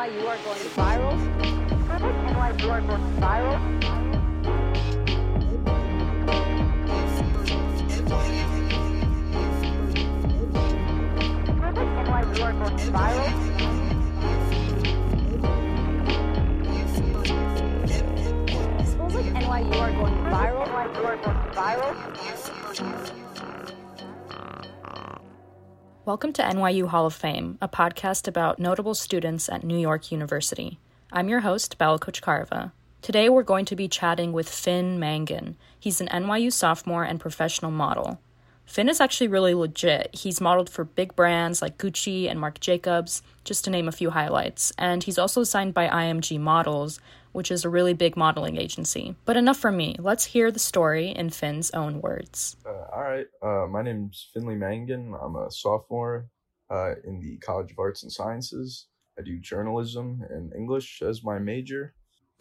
NYU are going viral. NYU are going viral. NYU are going viral. NYU are going viral. NYU are going viral. Welcome to NYU Hall of Fame, a podcast about notable students at New York University. I'm your host, Bella Kuchkarva. Today we're going to be chatting with Finn Mangan. He's an NYU sophomore and professional model. Finn is actually really legit. He's modeled for big brands like Gucci and Marc Jacobs, just to name a few highlights. And he's also signed by IMG Models, which is a really big modeling agency. But enough from me. Let's hear the story in Finn's own words. Uh, all right. Uh, my name's Finley Mangan. I'm a sophomore uh, in the College of Arts and Sciences. I do journalism and English as my major.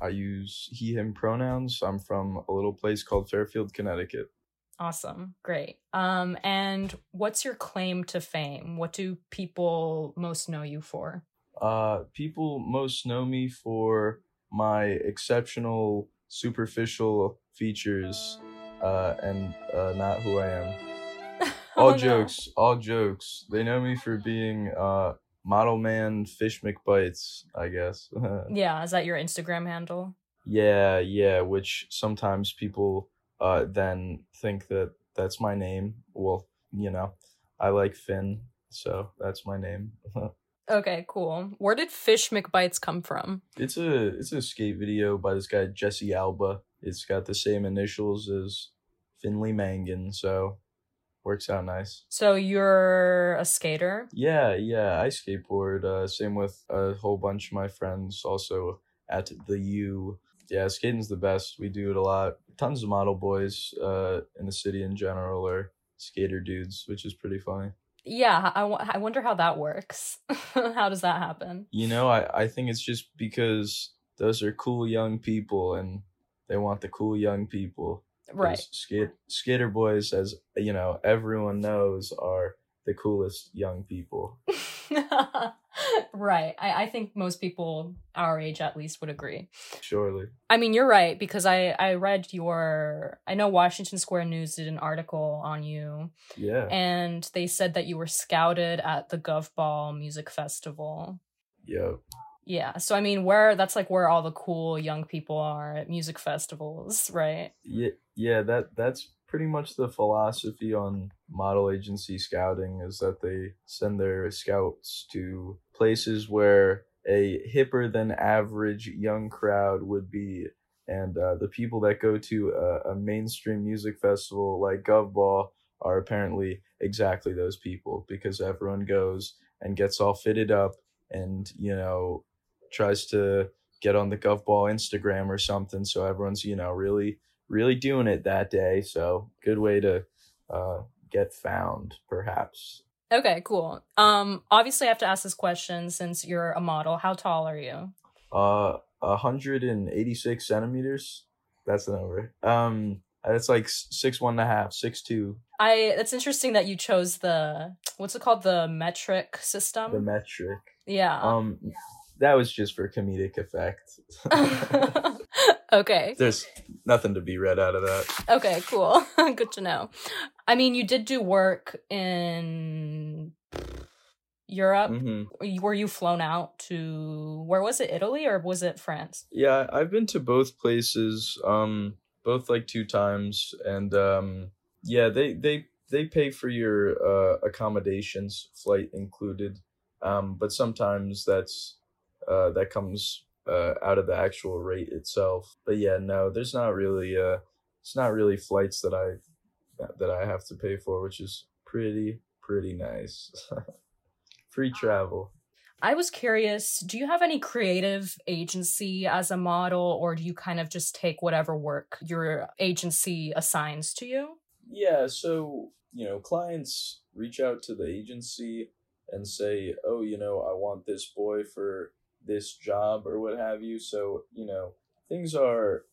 I use he, him pronouns. I'm from a little place called Fairfield, Connecticut. Awesome. Great. Um, and what's your claim to fame? What do people most know you for? Uh, people most know me for my exceptional superficial features uh, and uh, not who I am. Oh, all no. jokes, all jokes. They know me for being uh model man fish McBites, I guess. Yeah, is that your Instagram handle? yeah, yeah, which sometimes people uh then think that that's my name. Well, you know, I like Finn, so that's my name. Okay, cool. Where did Fish McBites come from? it's a it's a skate video by this guy Jesse Alba. It's got the same initials as Finley Mangan, so works out nice. So you're a skater? Yeah, yeah, I skateboard. Uh, same with a whole bunch of my friends also at the U. Yeah, skating's the best. We do it a lot. Tons of model boys uh, in the city in general are skater dudes, which is pretty funny. Yeah, I, w- I wonder how that works. how does that happen? You know, I, I think it's just because those are cool young people and they want the cool young people Right. Skate, skater boys, as you know, everyone knows, are the coolest young people. right. I, I think most people our age at least would agree. Surely. I mean, you're right because I I read your I know Washington Square News did an article on you Yeah. and they said that you were scouted at the Gov Ball Music Festival. Yep. Yeah. So I mean, where that's like where all the cool young people are at music festivals, right? Yeah, yeah, that that's pretty much the philosophy on model agency scouting is that they send their scouts to places where a hipper than average young crowd would be. And uh, the people that go to a, a mainstream music festival like govball are apparently exactly those people because everyone goes and gets all fitted up and you know tries to get on the govball instagram or something. So everyone's you know really really doing it that day. So good way to uh, get found, perhaps. Okay, cool. Um obviously I have to ask this question since you're a model. How tall are you? Uh, 186 centimeters. That's the number. Um, it's like six one and a half, six two. I it's interesting that you chose the what's it called the metric system? The metric. yeah. Um, that was just for comedic effect. okay. There's nothing to be read out of that. Okay, cool. Good to know. I mean, you did do work in Europe. hmm Were you flown out to where was it? Italy or was it France? Yeah, I've been to both places, um, both like two times, and um, yeah, they they they pay for your uh, accommodations, flight included, um, but sometimes that's uh, that comes uh, out of the actual rate itself. But yeah, no, there's not really uh, it's not really flights that I that I have to pay for, which is pretty pretty nice. Free travel. I was curious, do you have any creative agency as a model or do you kind of just take whatever work your agency assigns to you? Yeah, so, you know, clients reach out to the agency and say, oh, you know, I want this boy for this job or what have you. So, you know, things are,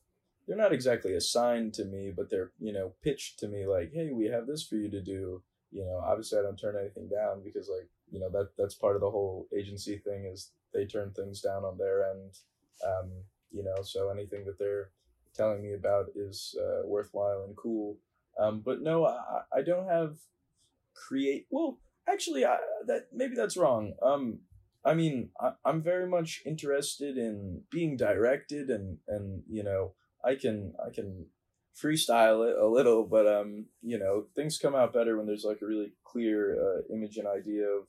they're not exactly assigned to me, but they're, you know, pitched to me like, hey, we have this for you to do. you know, obviously I don't turn anything down because like, you know, that that's part of the whole agency thing is they turn things down on their end. Um, you know, so anything that they're telling me about is uh, worthwhile and cool. Um, but no, I, I don't have create. Well, actually, I, that maybe that's wrong. Um, I mean, I, I'm very much interested in being directed, and and you know, I can I can freestyle it a little, but um, you know, things come out better when there's like a really clear uh, image and idea of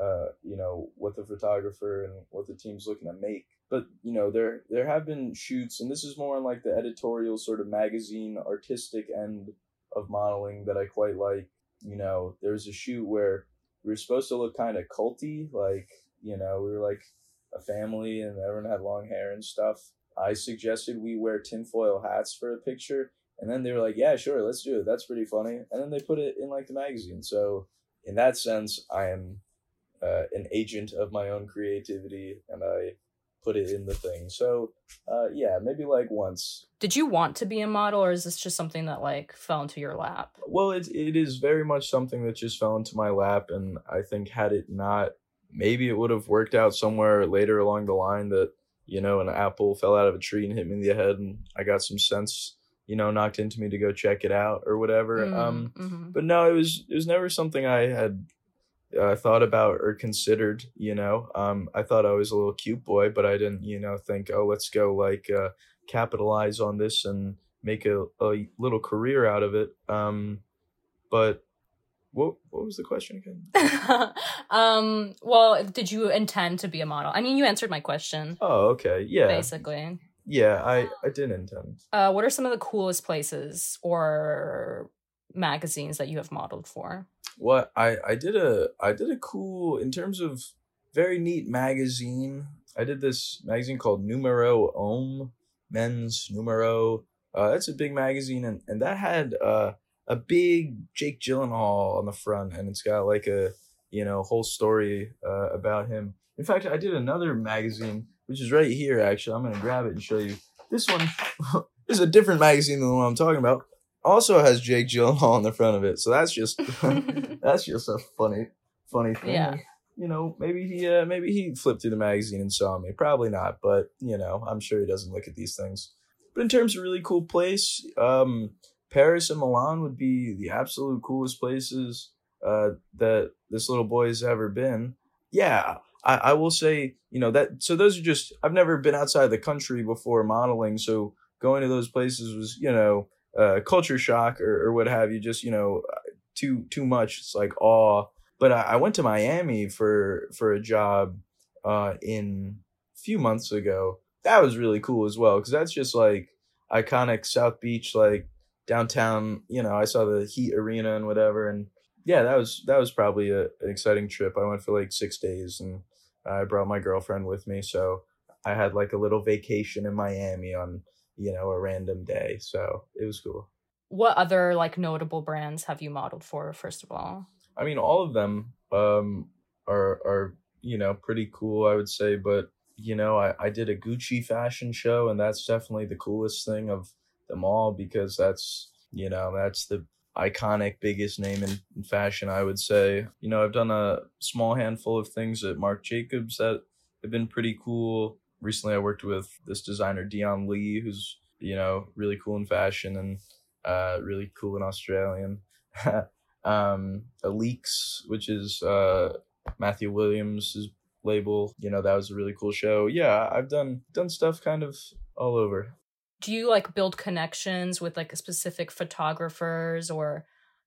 uh, you know, what the photographer and what the team's looking to make. But you know, there there have been shoots, and this is more on like the editorial sort of magazine artistic end of modeling that I quite like. You know, there was a shoot where we were supposed to look kind of culty, like you know, we were like a family and everyone had long hair and stuff. I suggested we wear tinfoil hats for a picture, and then they were like, "Yeah, sure, let's do it. That's pretty funny." And then they put it in like the magazine. So in that sense, I am uh, an agent of my own creativity, and I put it in the thing. So uh, yeah, maybe like once. Did you want to be a model, or is this just something that like fell into your lap? Well, it it is very much something that just fell into my lap, and I think had it not, maybe it would have worked out somewhere later along the line that you know an apple fell out of a tree and hit me in the head, and I got some sense you know knocked into me to go check it out or whatever Mm, um mhm. but no it was it was never something i had uh, thought about or considered you know um i thought i was a little cute boy but i didn't you know think oh let's go like uh capitalize on this and make a, a little career out of it um but what what was the question again um. Well, did you intend to be a model? I mean, you answered my question oh okay yeah basically. yeah i i did intend Uh, what are some of the coolest places or magazines that you have modeled for? what I I did a I did a cool in terms of very neat magazine. I did this magazine called Numero Homme, Men's Numero. Uh, that's a big magazine, and and that had uh a big Jake Gyllenhaal on the front, and it's got like a you know whole story uh, about him. In fact, I did another magazine which is right here. Actually, I'm gonna grab it and show you. This one is a different magazine than the one I'm talking about. Also has Jake Gyllenhaal on the front of it, so that's just that's just a funny, funny thing. Yeah. You know, maybe he, uh, maybe he flipped through the magazine and saw me. Probably not, but you know, I'm sure he doesn't look at these things. But in terms of really cool place, um, Paris and Milan would be the absolute coolest places uh, that this little boy has ever been. Yeah, I, I will say, you know, that. So those are just. I've never been outside the country before modeling, so going to those places was, you know, uh, culture shock or, or what have you. Just you know, too too much. It's like awe. But I, I went to Miami for for a job uh, in a few months ago. That was really cool as well because that's just like iconic South Beach, like downtown. You know, I saw the Heat Arena and whatever, and yeah, that was that was probably a, an exciting trip. I went for like six days, and I brought my girlfriend with me, so I had like a little vacation in Miami on you know a random day. So it was cool. what other like notable brands have you modeled for? First of all, I mean, all of them um, are are you know pretty cool, I would say. But you know, I I did a Gucci fashion show, and that's definitely the coolest thing of them all because that's you know that's the iconic biggest name in, in fashion i would say. You know i've done a small handful of things at marc jacobs that have been pretty cool. Recently i worked with this designer dion lee who's you know really cool in fashion and uh really cool in australian. Um Alyx, which is uh matthew williams' label you know that was a really cool show. Yeah i've done done stuff kind of all over do you like build connections with like specific photographers or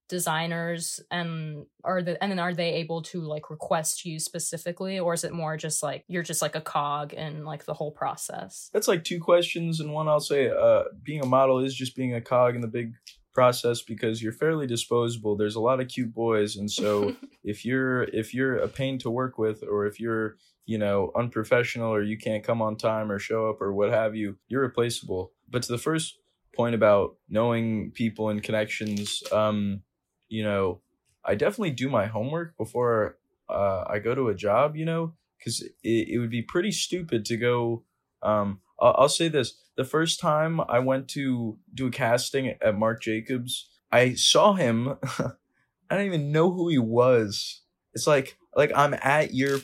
designers? And are the and then are they able to like request you specifically or is it more just like you're just like a cog in like the whole process? That's like two questions and one i'll say uh being a model is just being a cog in the big process because you're fairly disposable. There's a lot of cute boys and so if you're if you're a pain to work with or if you're you know unprofessional or you can't come on time or show up or what have you you're replaceable but to the first point about knowing people and connections um you know i definitely do my homework before uh, i go to a job you know because it, it would be pretty stupid to go um I'll, I'll say this the first time i went to do a casting at marc jacobs i saw him I don't even know who he was. It's like like I'm at your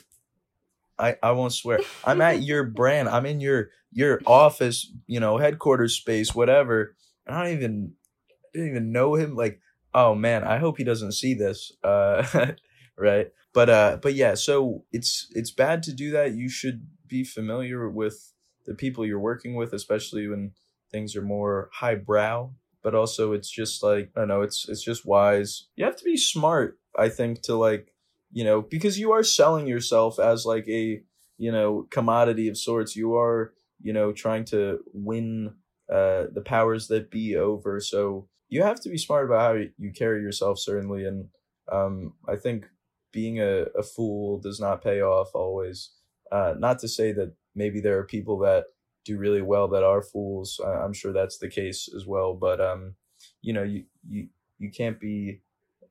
I, I won't swear. I'm at your brand. I'm in your your office, you know, headquarters space, whatever. And I don't even I didn't even know him. Like, oh man, I hope he doesn't see this. Uh right. But uh but yeah, so it's it's bad to do that. You should be familiar with the people you're working with, especially when things are more highbrow. But also it's just like I don't know, it's it's just wise. You have to be smart, I think, to like you know because you are selling yourself as like a you know commodity of sorts. You are you know trying to win uh the powers that be over. So you have to be smart about how you carry yourself certainly. And um i think being a, a fool does not pay off always. Uh not to say that maybe there are people that do really well that are fools. I'm sure that's the case as well. But um you know you you you can't be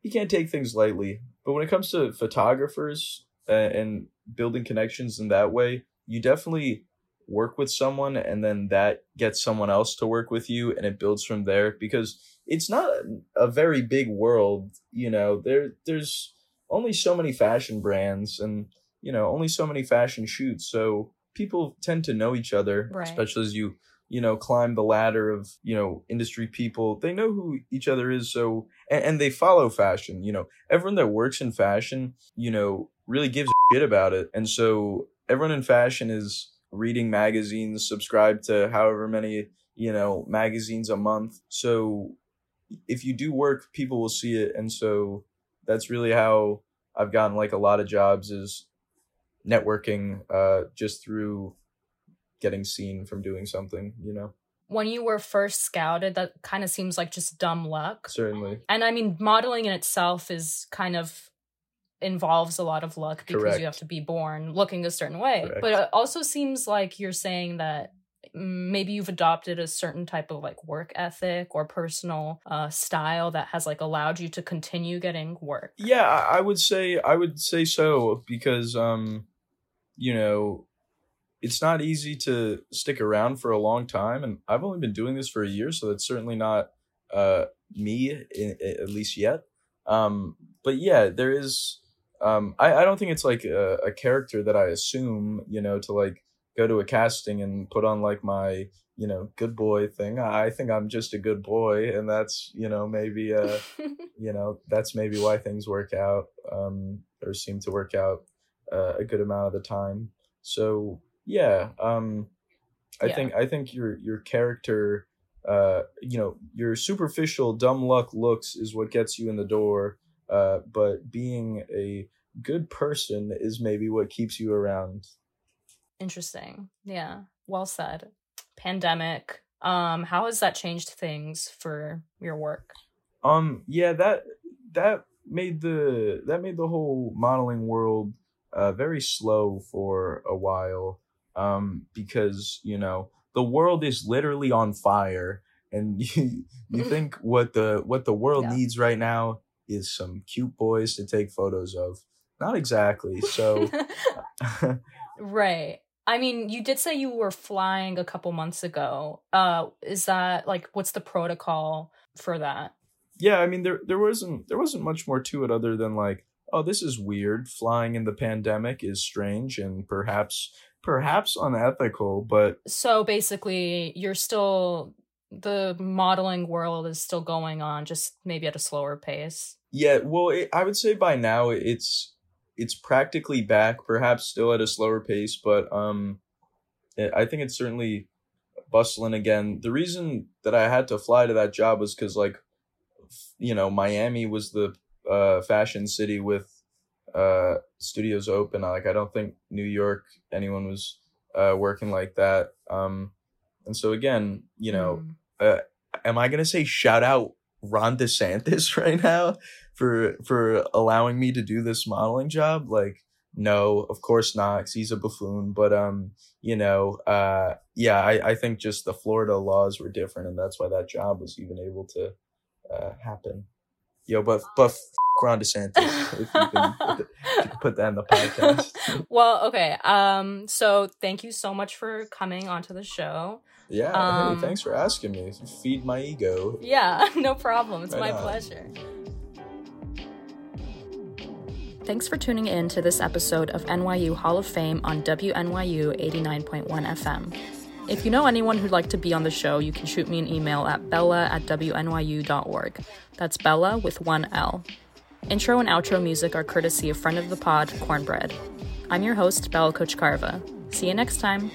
you can't take things lightly. But when it comes to photographers and, and building connections in that way, you definitely work with someone and then that gets someone else to work with you and it builds from there because it's not a very big world you know there there's only so many fashion brands and you know only so many fashion shoots so people tend to know each other Right. especially as you you know climb the ladder of you know industry people. They know who each other is so and, and they follow fashion you know. Everyone that works in fashion you know really gives a shit about it. And so everyone in fashion is reading magazines subscribe to however many you know magazines a month. So if you do work people will see it. And so that's really how i've gotten like a lot of jobs is networking uh just through getting seen from doing something you know When you were first scouted, that kind of seems like just dumb luck. certainly And I mean, modeling in itself is kind of involves a lot of luck because Correct. you have to be born looking a certain way. Correct. But it also seems like you're saying that mm, maybe you've adopted a certain type of like work ethic or personal uh, style that has like allowed you to continue getting work. Yeah, I I would say I would say so because um you know, it's not easy to stick around for a long time and I've only been doing this for a year so that's certainly not uh me i- i- at least yet. Um but yeah, there is um I I don't think it's like a, a character that I assume, you know, to like go to a casting and put on like my you know good boy thing i I think i'm just a good boy and that's you know maybe uh you know that's maybe why things work out um or seem to work out uh, a good amount of the time so yeah um i Yeah. think i think your your character uh you know your superficial dumb luck looks is what gets you in the door uh but being a good person is maybe what keeps you around Interesting. Yeah. Well said. Pandemic. Um, how has that changed things for your work? Um, yeah, that that made the that made the whole modeling world uh very slow for a while. Um, because you know the world is literally on fire, and you you think what the what the world Yeah. needs right now is some cute boys to take photos of. Not exactly. So, right. I mean, you did say you were flying a couple months ago. Uh, is that like what's the protocol for that? yeah, I mean there there wasn't there wasn't much more to it other than like, oh, this is weird. Flying in the pandemic is strange and perhaps perhaps unethical, but So basically, you're still the modeling world is still going on, just maybe at a slower pace. yeah, well, it, I would say by now it's it's practically back, perhaps still at a slower pace, but um, I I think it's certainly bustling again. The reason that I had to fly to that job was because like, you know, Miami was the uh fashion city with uh studios open. Like, I don't think New York anyone was uh working like that. Um, and so again, you know, Mm. am I gonna say shout out Ron DeSantis right now for for allowing me to do this modeling job? Like, no, of course not, 'cause he's a buffoon. But um, you know, uh, yeah, I I think just the Florida laws were different, and that's why that job was even able to uh happen. Yo, but but f- Ron DeSantis, if you can put, if you can put that in the podcast. well, okay. Um, so thank you so much for coming onto the show. Yeah, Um, hey, thanks for asking me. Feed my ego. Yeah, no problem. It's Right my on. pleasure. Thanks for tuning in to this episode of NYU Hall of Fame on WNYU 89.1 FM. If you know anyone who'd like to be on the show, you can shoot me an email at bella at wnyu.org. That's Bella with one L. Intro and outro music are courtesy of friend of the pod, Cornbread. I'm your host, Bella Kochkarva. See you next time.